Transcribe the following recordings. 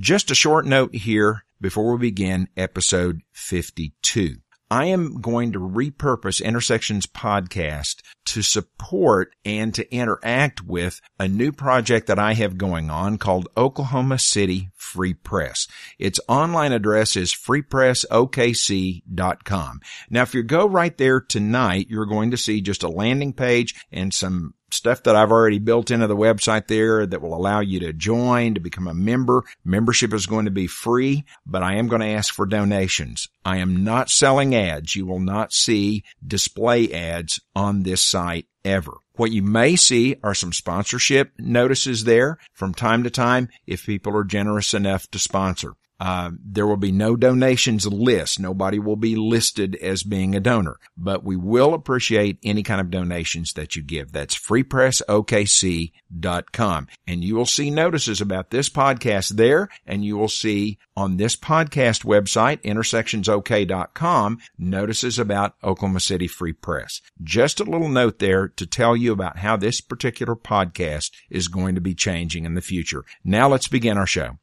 Just a short note here before we begin episode 52. I am going to repurpose Intersections podcast to support and to interact with a new project that I have going on called Oklahoma City Free Press. Its online address is freepressokc.com. Now, if you go right there tonight, you're going to see just a landing page and some stuff that I've already built into the website there that will allow you to join, to become a member. Membership is going to be free, but I am going to ask for donations. I am not selling ads. You will not see display ads on this site ever. What you may see are some sponsorship notices there from time to time if people are generous enough to sponsor. Uh, there will be no donations list. Nobody will be listed as being a donor, but we will appreciate any kind of donations that you give. That's freepressokc.com. And you will see notices about this podcast there, and you will see on this podcast website, intersectionsok.com, notices about Oklahoma City Free Press. Just a little note there to tell you about how this particular podcast is going to be changing in the future. Now let's begin our show.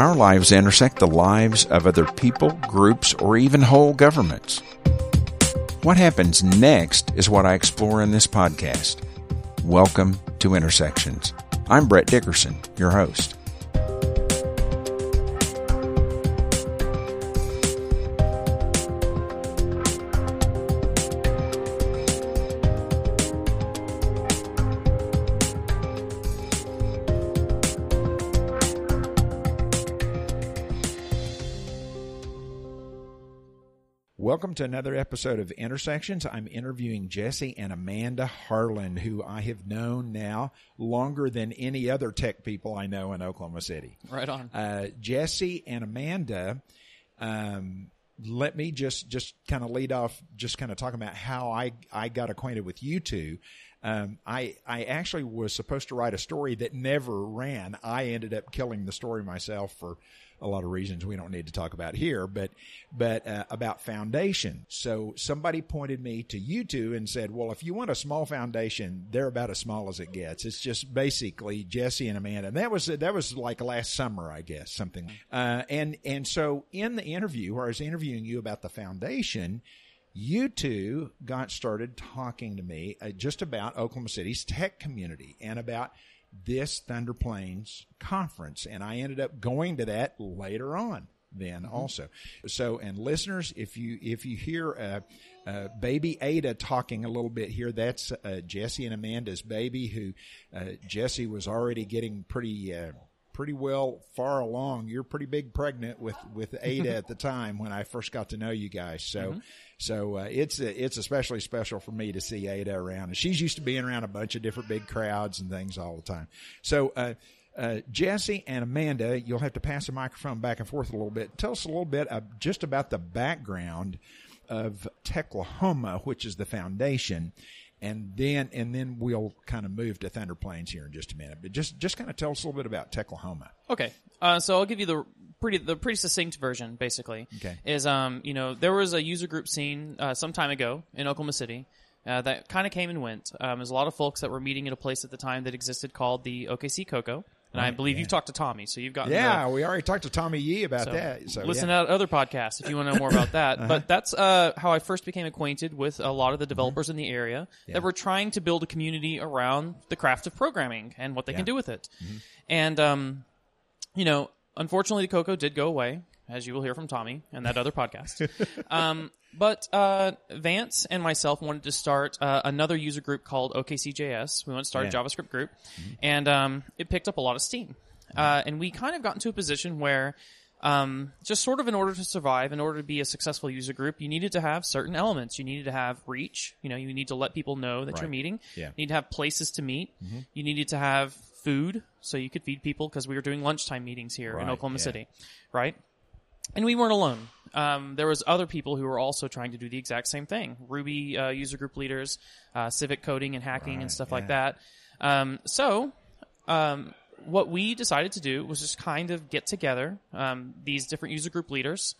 Our lives intersect the lives of other people, groups, or even whole governments. What happens next is what I explore in this podcast. Welcome to Intersections. I'm Brett Dickerson, your host. Welcome to another episode of Intersections. I'm interviewing Jesse and Amanda Harlan, who I have known now longer than any other tech people I know in Oklahoma City. Right on. Uh, Jesse and Amanda, um, let me just just kind of lead off, just kind of talking about how I I got acquainted with you two. Um, I I actually was supposed to write a story that never ran. I ended up killing the story myself for a lot of reasons we don't need to talk about here, but but uh, about foundation. So somebody pointed me to you two and said, "Well, if you want a small foundation, they're about as small as it gets. It's just basically Jesse and Amanda." And that was that was like last summer, I guess, something. Uh, and and so in the interview, where I was interviewing you about the foundation you two got started talking to me uh, just about Oklahoma City's tech community and about this Thunder Plains conference. And I ended up going to that later on then Mm-hmm. also. So, and listeners, if you, if you hear, uh, uh, baby Ada talking a little bit here. That's uh, Jesse and Amanda's baby. Who uh, Jesse was already getting pretty uh, pretty well far along. You're pretty big pregnant with with Ada at the time when I first got to know you guys. So. So uh, it's it's especially special for me to see Ada around, and she's used to being around a bunch of different big crowds and things all the time. So uh, uh, Jesse and Amanda, you'll have to pass the microphone back and forth a little bit. Tell us a little bit uh, just about the background of Techlahoma, which is the foundation, and then and then we'll kind of move to Thunder Plains here in just a minute. But just just kind of tell us a little bit about Techlahoma. Okay, uh, so I'll give you the pretty the pretty succinct version. Basically, Okay. is um you know there was a user group scene uh, some time ago in Oklahoma City. Uh, that kind of came and went. Um, there's a lot of folks that were meeting at a place at the time that existed called the OKC Coco, and I believe yeah. you've talked to Tommy, so you've got Yeah, the, we already talked to Tommy Yee about so that. So listen yeah. Uh-huh. to other podcasts if you want to know more about that. But that's uh, how I first became acquainted with a lot of the developers in the area that were trying to build a community around the craft of programming and what they can do with it. And um, you know, unfortunately, the Coco did go away, as you will hear from Tommy and that other podcast. um, but uh, Vance and myself wanted to start uh, another user group called OKCJS. We wanted to start Yeah. a JavaScript group, and um, it picked up a lot of steam. Uh, and we kind of got into a position where, um, just sort of in order to survive, in order to be a successful user group, you needed to have certain elements. You needed to have reach. You know, you need to let people know that you're meeting. Yeah. You need to have places to meet. You needed to have food so you could feed people because we were doing lunchtime meetings here Right, in Oklahoma yeah. City, right? And we weren't alone. Um, there was other people who were also trying to do the exact same thing. Ruby uh, user group leaders, uh, civic coding and hacking Right, and stuff yeah. like that. Um, so, um, what we decided to do was just kind of get together um, these different user group leaders,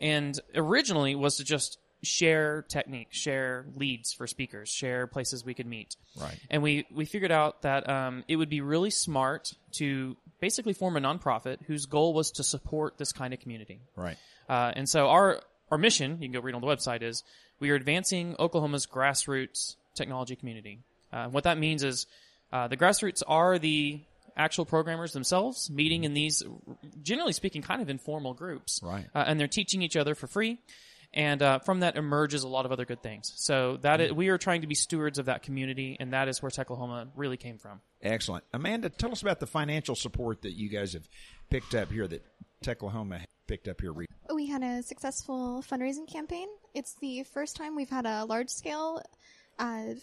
and originally was to just share techniques, share leads for speakers, share places we could meet. Right. And we we figured out that um, it would be really smart to basically form a nonprofit whose goal was to support this kind of community. Right. Uh, and so our our mission, you can go read on the website, is we are advancing Oklahoma's grassroots technology community. Uh, what that means is uh, the grassroots are the actual programmers themselves meeting in these, generally speaking, kind of informal groups. Right. Uh, and they're teaching each other for free. And uh, from that emerges a lot of other good things. So that is, we are trying to be stewards of that community, and that is where Techlahoma really came from. Excellent. Amanda, tell us about the financial support that you guys have picked up here that Techlahoma picked up here. re- We had a successful fundraising campaign. It's the first time we've had a large scale uh,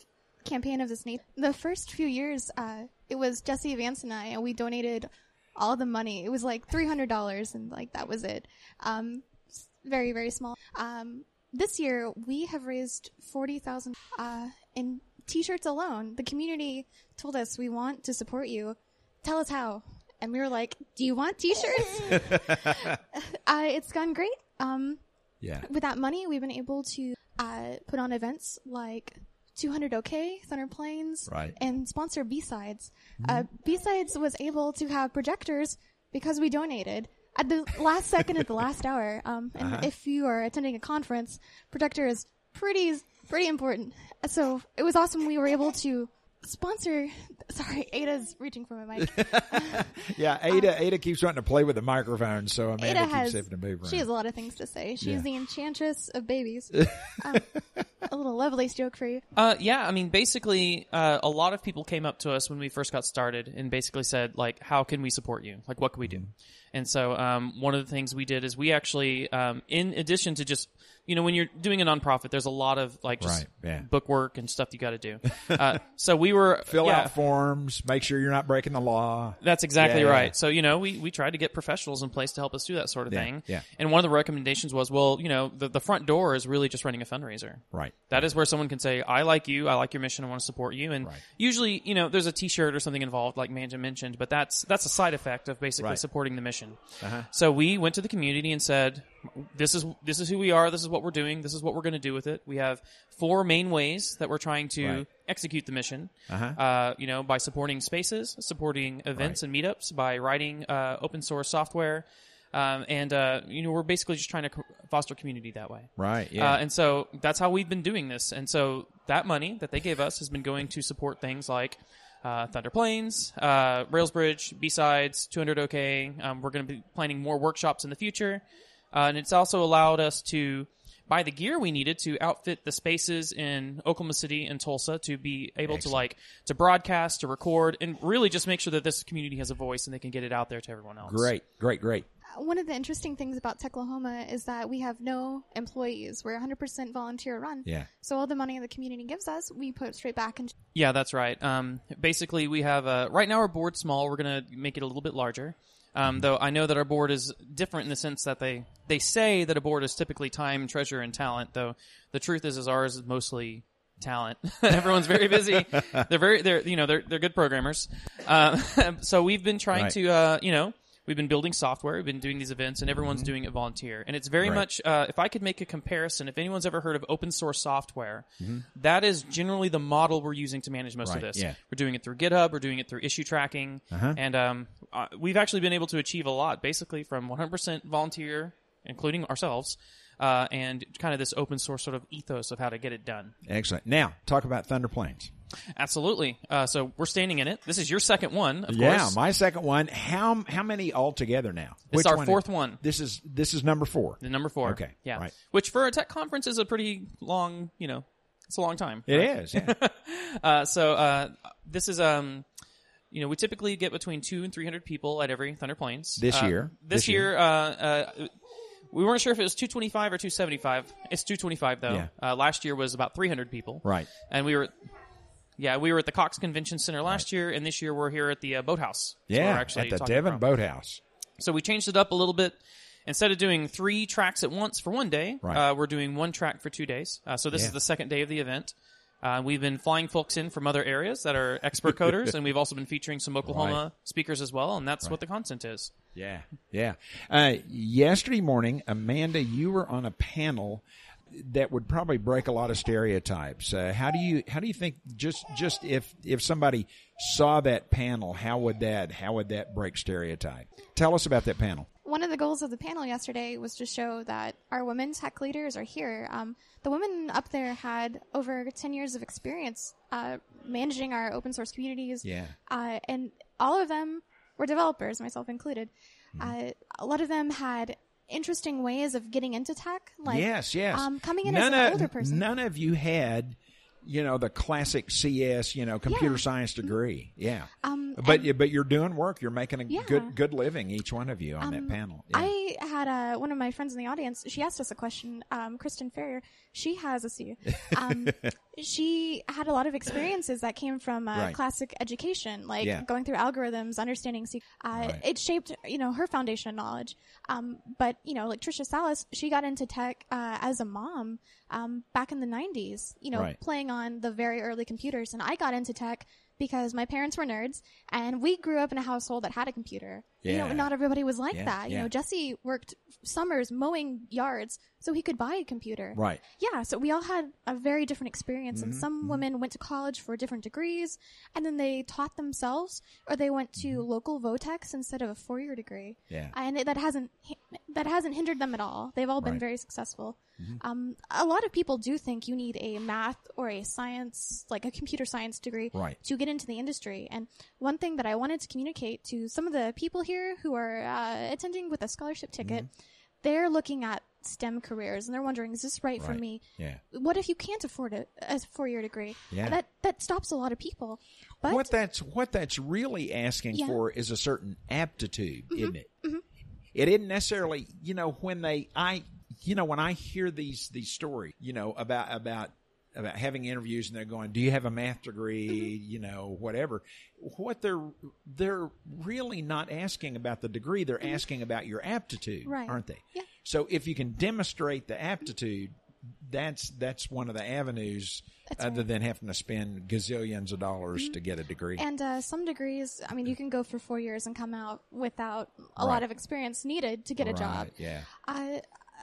campaign of this nature. The first few years, uh, it was Jesse Vance and I, and we donated all the money. It was like three hundred dollars, and like that was it. Um, s- very very small. Um, this year we have raised forty thousand uh, in t-shirts alone. The community told us we want to support you. Tell us how. And we were like, "Do you want T-shirts?" uh, it's gone great. Um, Yeah. with that money, we've been able to uh, put on events like 200 OK, Thunder Plains, Right. and sponsor B-Sides. Uh, B-Sides was able to have projectors because we donated at the last second at the last hour. Um, and if you are attending a conference, projector is pretty pretty important. So it was awesome. We were able to sponsor. Sorry, Ada's reaching for my mic. Yeah, Ada Ada keeps wanting to play with the microphone, so Amanda Ada keeps has having to move around. she has a lot of things to say. She's Yeah. the enchantress of babies. um, a little Lovelace joke for you. Uh, yeah, I mean, basically, uh, a lot of people came up to us when we first got started and basically said, like, how can we support you? Like, what can we do? And so, um, one of the things we did is we actually, um, in addition to just, you know, when you're doing a nonprofit, there's a lot of like just Right, yeah. book work and stuff you got to do. Uh, so we were Fill yeah, out forms, make sure you're not breaking the law. That's exactly Yeah, right. So, you know, we, we tried to get professionals in place to help us do that sort of thing. yeah. And one of the recommendations was, well, you know, the, the front door is really just running a fundraiser. Right. That is where someone can say, I like you, I like your mission, I want to support you. And Right. usually, you know, there's a t shirt or something involved, like Amanda mentioned, but that's that's a side effect of basically Right. supporting the mission. Uh-huh. So we went to the community and said, This is this is who we are, this is what we're doing, this is what we're going to do with it. We have four main ways that we're trying to Right. execute the mission. Uh-huh. Uh, you know, by supporting spaces, supporting events Right. and meetups, by writing uh, open source software. Um, and uh, you know we're basically just trying to co- foster community that way. Right. Yeah. Uh, and so that's how we've been doing this. And so that money that they gave us has been going to support things like uh, Thunder Plains, uh, Railsbridge, B-Sides, 200 OK. Um, we're going to be planning more workshops in the future. Uh, and it's also allowed us to buy the gear we needed to outfit the spaces in Oklahoma City and Tulsa to be able to like to broadcast, to record, and really just make sure that this community has a voice and they can get it out there to everyone else. great. Great. Great. One of the interesting things about Techlahoma is that we have no employees. We're 100% volunteer run. Yeah. So all the money the community gives us, we put straight back into. Yeah, that's right. Um, basically, we have uh, right now our board's small. We're going to make it a little bit larger. Um, though I know that our board is different in the sense that they they say that a board is typically time, treasure, and talent. Though the truth is, is ours is mostly talent. Everyone's very busy. they're very they're you know they're they're good programmers. Uh, so we've been trying Right. to uh, you know. We've been building software. We've been doing these events, and everyone's doing it volunteer. And it's very Mm-hmm. Right. much. Uh, if I could make a comparison, if anyone's ever heard of open source software, Mm-hmm. that is generally the model we're using to manage most Right, of this. yeah. We're doing it through GitHub. We're doing it through issue tracking, Uh-huh. and um, uh, we've actually been able to achieve a lot, basically from 100% volunteer, including ourselves, uh, and kind of this open source sort of ethos of how to get it done. Excellent. Now, talk about Thunder Plains. Absolutely. Uh, so we're standing in it. This is your second one, of Yeah, course. my second one. How how many altogether now? This is Which our fourth one. This is this is number four. the number four. Okay, Yeah. right. Which for a tech conference is a pretty long, you know, it's a long time. It is. Yeah. Uh, so uh, this is um, you know, we typically get between two and three hundred people at every Thunder Plains. This Uh, year. This, This year, year. uh, uh, we weren't sure if it was two twenty five or two seventy five. It's two twenty five though. Yeah. Uh, last year was about three hundred people. Right. And we were. Yeah, we were at the Cox Convention Center last year, and this year we're here at the uh, Boathouse. So yeah. we're actually at the talking Devon from. Boathouse. So we changed it up a little bit. Instead of doing three tracks at once for one day, Right. uh, we're doing one track for two days. Uh, so this Yeah. is the second day of the event. Uh, we've been flying folks in from other areas that are expert coders, and we've also been featuring some Oklahoma speakers as well, and that's what the content is. Yeah, yeah. Uh, yesterday morning, Amanda, you were on a panel that would probably break a lot of stereotypes. Uh, how do you how do you think just just if if somebody saw that panel, how would that how would that break stereotype? Tell us about that panel. One of the goals of the panel yesterday was to show that our women tech leaders are here. Um, the women up there had over 10 years of experience uh, managing our open source communities. Yeah. Uh, and all of them were developers, myself included. Mm-hmm. Uh, a lot of them had interesting ways of getting into tech. Like, yes, yes. Um, coming in none as an of, older person. None of you had, you know, the classic CS, you know, computer Yeah. science degree. Yeah. Um, but and- but you're doing work. You're making a Yeah. good good living. Each one of you on that Um, panel. Yeah. I had uh, one of my friends in the audience. She asked us a question. Um, Kristen Ferrier. She has a C. Um, she had a lot of experiences that came from uh, Right. classic education, like going through algorithms, understanding. C- uh, Right. It shaped, you know, her foundation knowledge. Um, but you know, like Trisha Salas, she got into tech uh, as a mom um, back in the '90s. You know, Right. playing on the very early computers, and I got into tech. Because my parents were nerds, and we grew up in a household that had a computer. You know, not everybody was like Yeah, that. You yeah. know, Jesse worked summers mowing yards so he could buy a computer. right. Yeah, so we all had a very different experience, Mm-hmm, and some women went to college for different degrees, and then they taught themselves, or they went to local vo-techs instead of a four-year degree. Mm-hmm. Yeah. and it, that hasn't that hasn't hindered them at all. They've all been Right. Mm-hmm. very successful. Um, a lot of people do think you need a math or a science, like a computer science degree, Right. to get into the industry. And one thing that I wanted to communicate to some of the people here who are uh, attending with a scholarship ticket, Mm-hmm. they're looking at STEM careers and they're wondering, is this right, for me? Yeah. What if you can't afford a, a four-year degree? Yeah. That that stops a lot of people. But what that's what that's really asking Yeah. Mm-hmm. for is a certain aptitude, isn't it? It isn't necessarily, you know, when they I you know, when I hear these these stories, you know, about about about having interviews and they're going, "Do you have a math degree?" Mm-hmm. You know, whatever. What they're they're really not asking about the degree; they're asking about your aptitude, Mm-hmm. Right. aren't they? Yeah. So if you can demonstrate the aptitude, that's that's one of the avenues, That's other right. Mm-hmm. than having to spend gazillions of dollars to get a degree. And uh, some degrees, I mean, you can go for four years and come out without a lot of experience needed to get a job. Right, Yeah. Uh,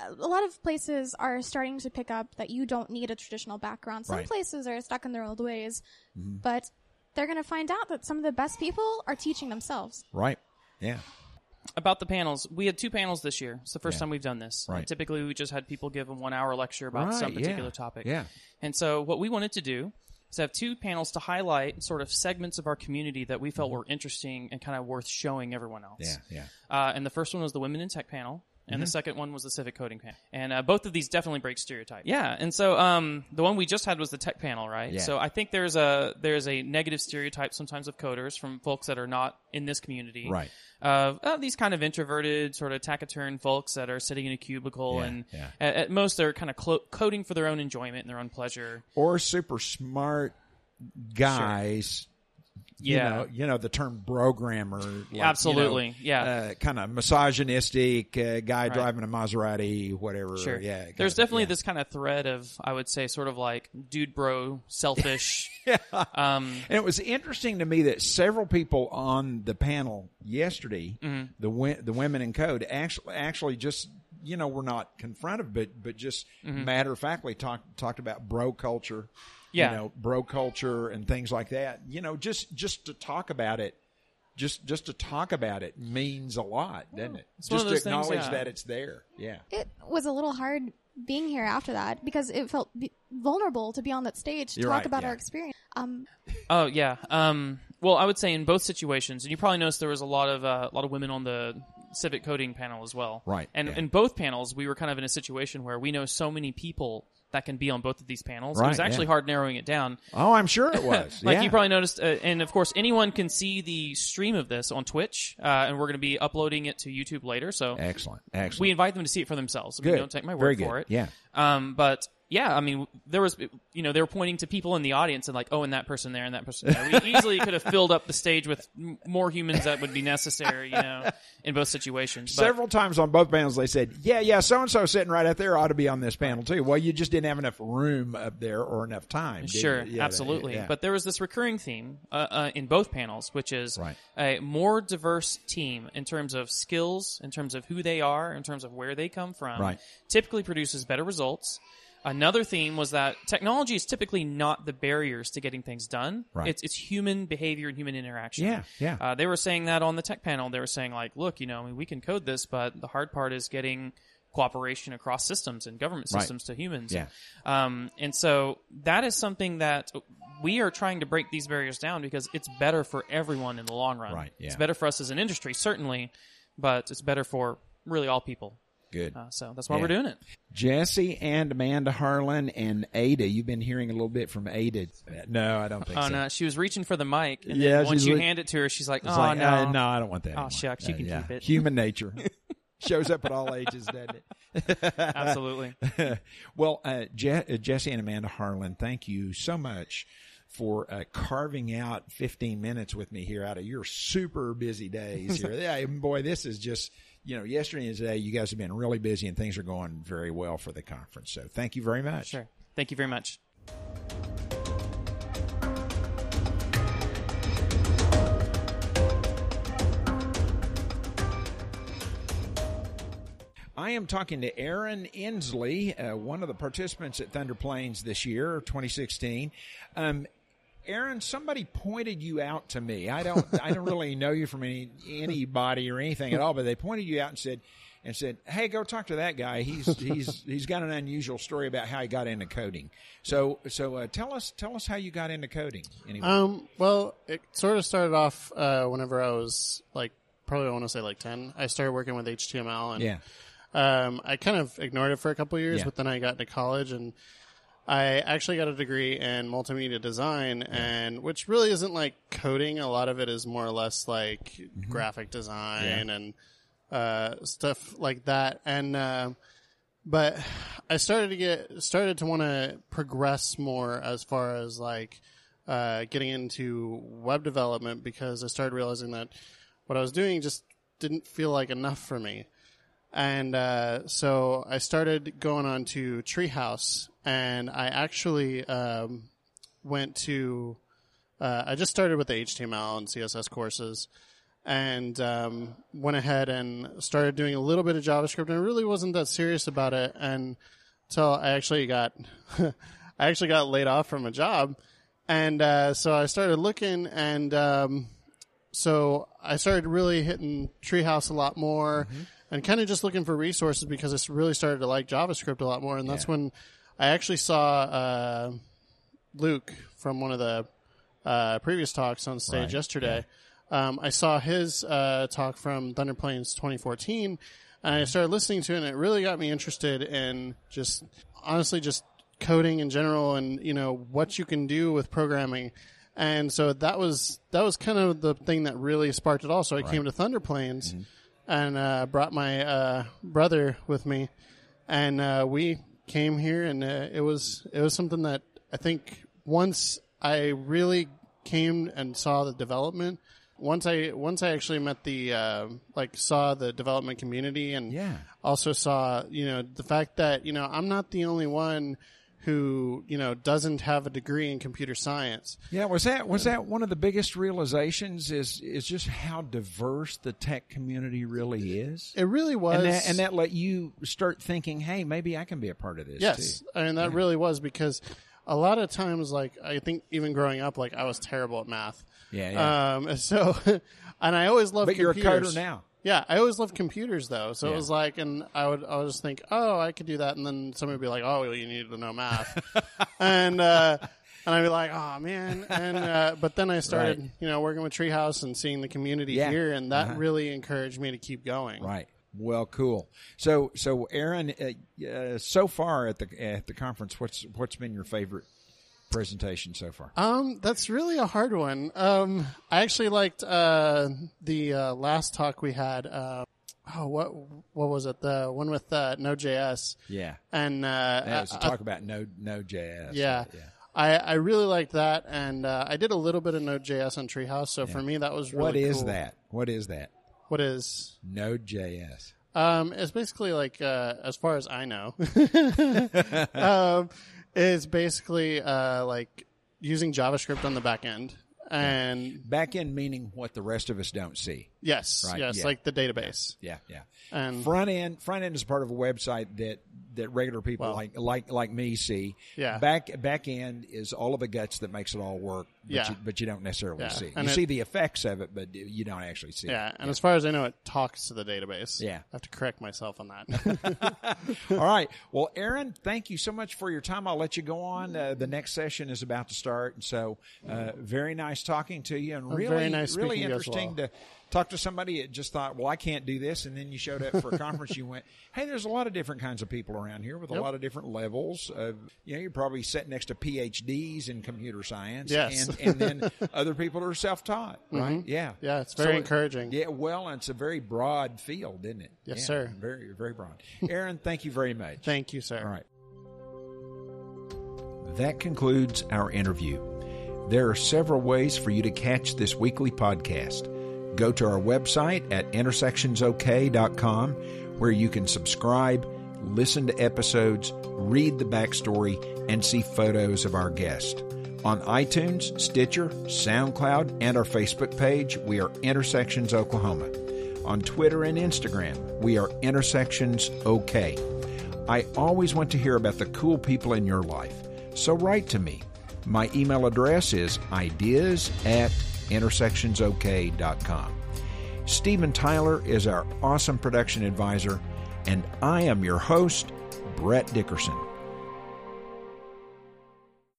a lot of places are starting to pick up that you don't need a traditional background. Some Right. places are stuck in their old ways, Mm-hmm. but they're going to find out that some of the best people are teaching themselves. Right. Yeah. about the panels, we had two panels this year. It's the first Yeah. time we've done this. Right. typically, we just had people give a one-hour lecture about Right, some particular yeah. topic. Yeah. And so, what we wanted to do is have two panels to highlight sort of segments of our community that we felt were interesting and kind of worth showing everyone else. Mm-hmm. Yeah. Yeah. Uh, and the first one was the Women in Tech panel. And Mm-hmm. the second one was the civic coding panel. And uh, both of these definitely break stereotypes. Yeah. And so um, the one we just had was the tech panel, right? Yeah. So I think there's a there's a negative stereotype sometimes of coders from folks that are not in this community. Right. Of uh, these kind of introverted, sort of taciturn folks that are sitting in a cubicle Yeah, and yeah. At, at most they're kind of clo- coding for their own enjoyment and their own pleasure. Or super smart guys. You Yeah. know, you know the term programmer. like, Absolutely, you know, yeah. Uh, kind of misogynistic uh, guy driving a Maserati, whatever. Sure. Yeah. There's kinda- definitely yeah. this kind of thread of I would say sort of like dude bro selfish. Um, And it was interesting to me that several people on the panel yesterday, Mm-hmm. the wi- the women in code, actually actually just you know were not confronted, but but just matter of factly talked talked about bro culture, Mm-hmm. Yeah. you know, bro culture and things like that. You know, just just to talk about it. Just, just to talk about it means a lot, doesn't it? one Just to those things, acknowledge yeah. that it's there. Yeah. It was a little hard being here after that because it felt vulnerable to be on that stage to You're talk right, about yeah. our experience. Um, Oh yeah. Um, well, I would say in both situations, and you probably noticed there was a lot of uh, a lot of women on the civic coding panel as well. Right, And yeah. in both panels, we were kind of in a situation where we know so many people that can be on both of these panels. it was actually yeah. hard narrowing it down. Oh, I'm sure it was. Like yeah. you probably noticed, uh, and of course, anyone can see the stream of this on Twitch, uh, and we're going to be uploading it to YouTube later. So excellent, excellent. we invite them to see it for themselves. Good. don't take my Very word good. for it. Yeah. Um, but yeah, I mean, there was, you know, they were pointing to people in the audience and like, oh, and that person there and that person there. We easily could have filled up the stage with m- more humans that would be necessary, you know, in both situations. But, Several times on both panels, they said, "Yeah, yeah, so and so sitting right up there ought to be on this panel too." Well, you just didn't have enough room up there or enough time. Sure. Yeah, absolutely. yeah. But there was this recurring theme uh, uh, in both panels, which is Right. a more diverse team in terms of skills, in terms of who they are, in terms of where they come from. Right. Typically produces better results. Another theme was that technology is typically not the barriers to getting things done. Right. It's it's human behavior and human interaction. Yeah, yeah. Uh, they were saying that on the tech panel. They were saying like, look, you know, I mean, we can code this, but the hard part is getting cooperation across systems and government Right. systems to humans. Yeah. Um, and so that is something that we are trying to break these barriers down because it's better for everyone in the long run. Right, yeah. It's better for us as an industry, certainly, but it's better for really all people. Good. Uh, so that's why Yeah. we're doing it. Jesse and Amanda Harlan and Ada. You've been hearing a little bit from Ada. No, I don't think Oh so. no, she was reaching for the mic, and Yeah, then once you like- hand it to her, she's like, "Oh like, no, uh, no, I don't want that. Oh, anymore. shucks, you Uh, can yeah. keep it. Human nature shows up at all ages, doesn't it? absolutely." well, uh, Je- uh, Jesse and Amanda Harlan, thank you so much for uh, carving out 15 minutes with me here out of your super busy days here. yeah, boy, this is just, you know, yesterday and today, you guys have been really busy and things are going very well for the conference. So thank you very much. Sure. Thank you very much. I am talking to Aaron Inslee, uh, one of the participants at Thunder Plains this year, 2016. Um, Aaron, somebody pointed you out to me. I don't, I don't really know you from any anybody or anything at all, but they pointed you out and said, and said, "Hey, go talk to that guy. He's he's he's got an unusual story about how he got into coding. So so uh, tell us tell us how you got into coding. Anyway, Um, well, it sort of started off uh, whenever I was like probably I want to say like ten. I started working with HTML, and yeah, um, I kind of ignored it for a couple of years, Yeah. but then I got into college and I actually got a degree in multimedia design, and which really isn't like coding. A lot of it is more or less like graphic design and uh, stuff like that. And uh, but I started to get started to want to progress more as far as like uh, getting into web development because I started realizing that what I was doing just didn't feel like enough for me. And uh, so I started going on to Treehouse, and I actually um, went to. Uh, I just started with the HTML and CSS courses, and um, went ahead and started doing a little bit of JavaScript, and I really wasn't that serious about it. Until I actually got, I actually got laid off from a job, and uh, so I started looking, and um, so I started really hitting Treehouse a lot more, and kind of just looking for resources because I really started to like JavaScript a lot more, and that's Yeah. when I actually saw uh, Luke from one of the uh, previous talks on stage Right, yesterday. Um, I saw his uh, talk from Thunder Plains 2014, and I started listening to it, and it really got me interested in just honestly just coding in general, and you know what you can do with programming. And so that was that was kind of the thing that really sparked it all. So I came to Thunder Plains and uh, brought my uh, brother with me, and uh, we came here, and uh, it was it was something that I think once I really came and saw the development. Once I once I actually met the uh, like saw the development community and Yeah. also saw you know the fact that you know I'm not the only one who you know doesn't have a degree in computer science. Yeah, was that was that one of the biggest realizations? Is is just how diverse the tech community really is, It really was, and that and that let you start thinking, hey, maybe I can be a part of this. Yes, too. I mean that really was because a lot of times, like I think even growing up, like I was terrible at math. Yeah, yeah. Um. So, and I always loved. but you're a computers. coder now. Yeah, I always loved computers though. So Yeah. it was like, and I would, I would just think, oh, I could do that, and then somebody would be like, oh, well, you need to know math, and uh, and I'd be like, oh man, and uh, but then I started, Right. you know, working with Treehouse and seeing the community Yeah. here, and that Uh-huh. really encouraged me to keep going. Right. Well, cool. So, so Aaron, uh, uh, so far at the at the conference, what's what's been your favorite presentation so far? Um, that's really a hard one. Um, I actually liked uh, the uh, last talk we had. Uh, oh, what what was it? The one with uh, Node.js. Yeah, And uh, that was I- to talk about Node Node.js. yeah, yeah. I, I really liked that, and uh, I did a little bit of Node.js on Treehouse. So for me, that was really What is cool. that? What is that? What is? Node.js. Um, it's basically like, uh, as far as I know, um, it's basically uh, like using JavaScript on the back end. And Back end meaning what the rest of us don't see. yes, Right, yes, yeah. like the database. Yeah, yeah. And Front end, front end is part of a website that that regular people Well- like like like me see. Yeah. Back back end is all of the guts that makes it all work. But Yeah. You, but you don't necessarily Yeah. see. You it- see the effects of it, but you don't actually see. Yeah, It. and as far as I know, it talks to the database. Yeah. I have to correct myself on that. All right. Well, Aaron, thank you so much for your time. I'll let you go on. Uh, the next session is about to start, and so uh, very nice talking to you, and really, nice really speaking to you as interesting well. to talk to somebody that just thought, well, I can't do this, and then you showed up for a conference. You went, hey, there's a lot of different kinds of people around here with a lot of different levels. Of, you know, you're probably sitting next to PhDs in computer science, Yes. and, and then other people are self-taught, right? Yeah, Mm-hmm. Yeah, it's very it- encouraging. Yeah, well, and it's a very broad field, isn't it? Yes, Yeah, sir. Very, very broad. Aaron, thank you very much. Thank you, sir. All right. That concludes our interview. There are several ways for you to catch this weekly podcast. Go to our website at intersectionsok.com where you can subscribe, listen to episodes, read the backstory, and see photos of our guests. On iTunes, Stitcher, SoundCloud, and our Facebook page, we are Intersections Oklahoma. On Twitter and Instagram, we are Intersections OK. I always want to hear about the cool people in your life, so write to me. My email address is ideas at intersectionsok.com. Stephen Tyler is our awesome production advisor, and I am your host, Brett Dickerson.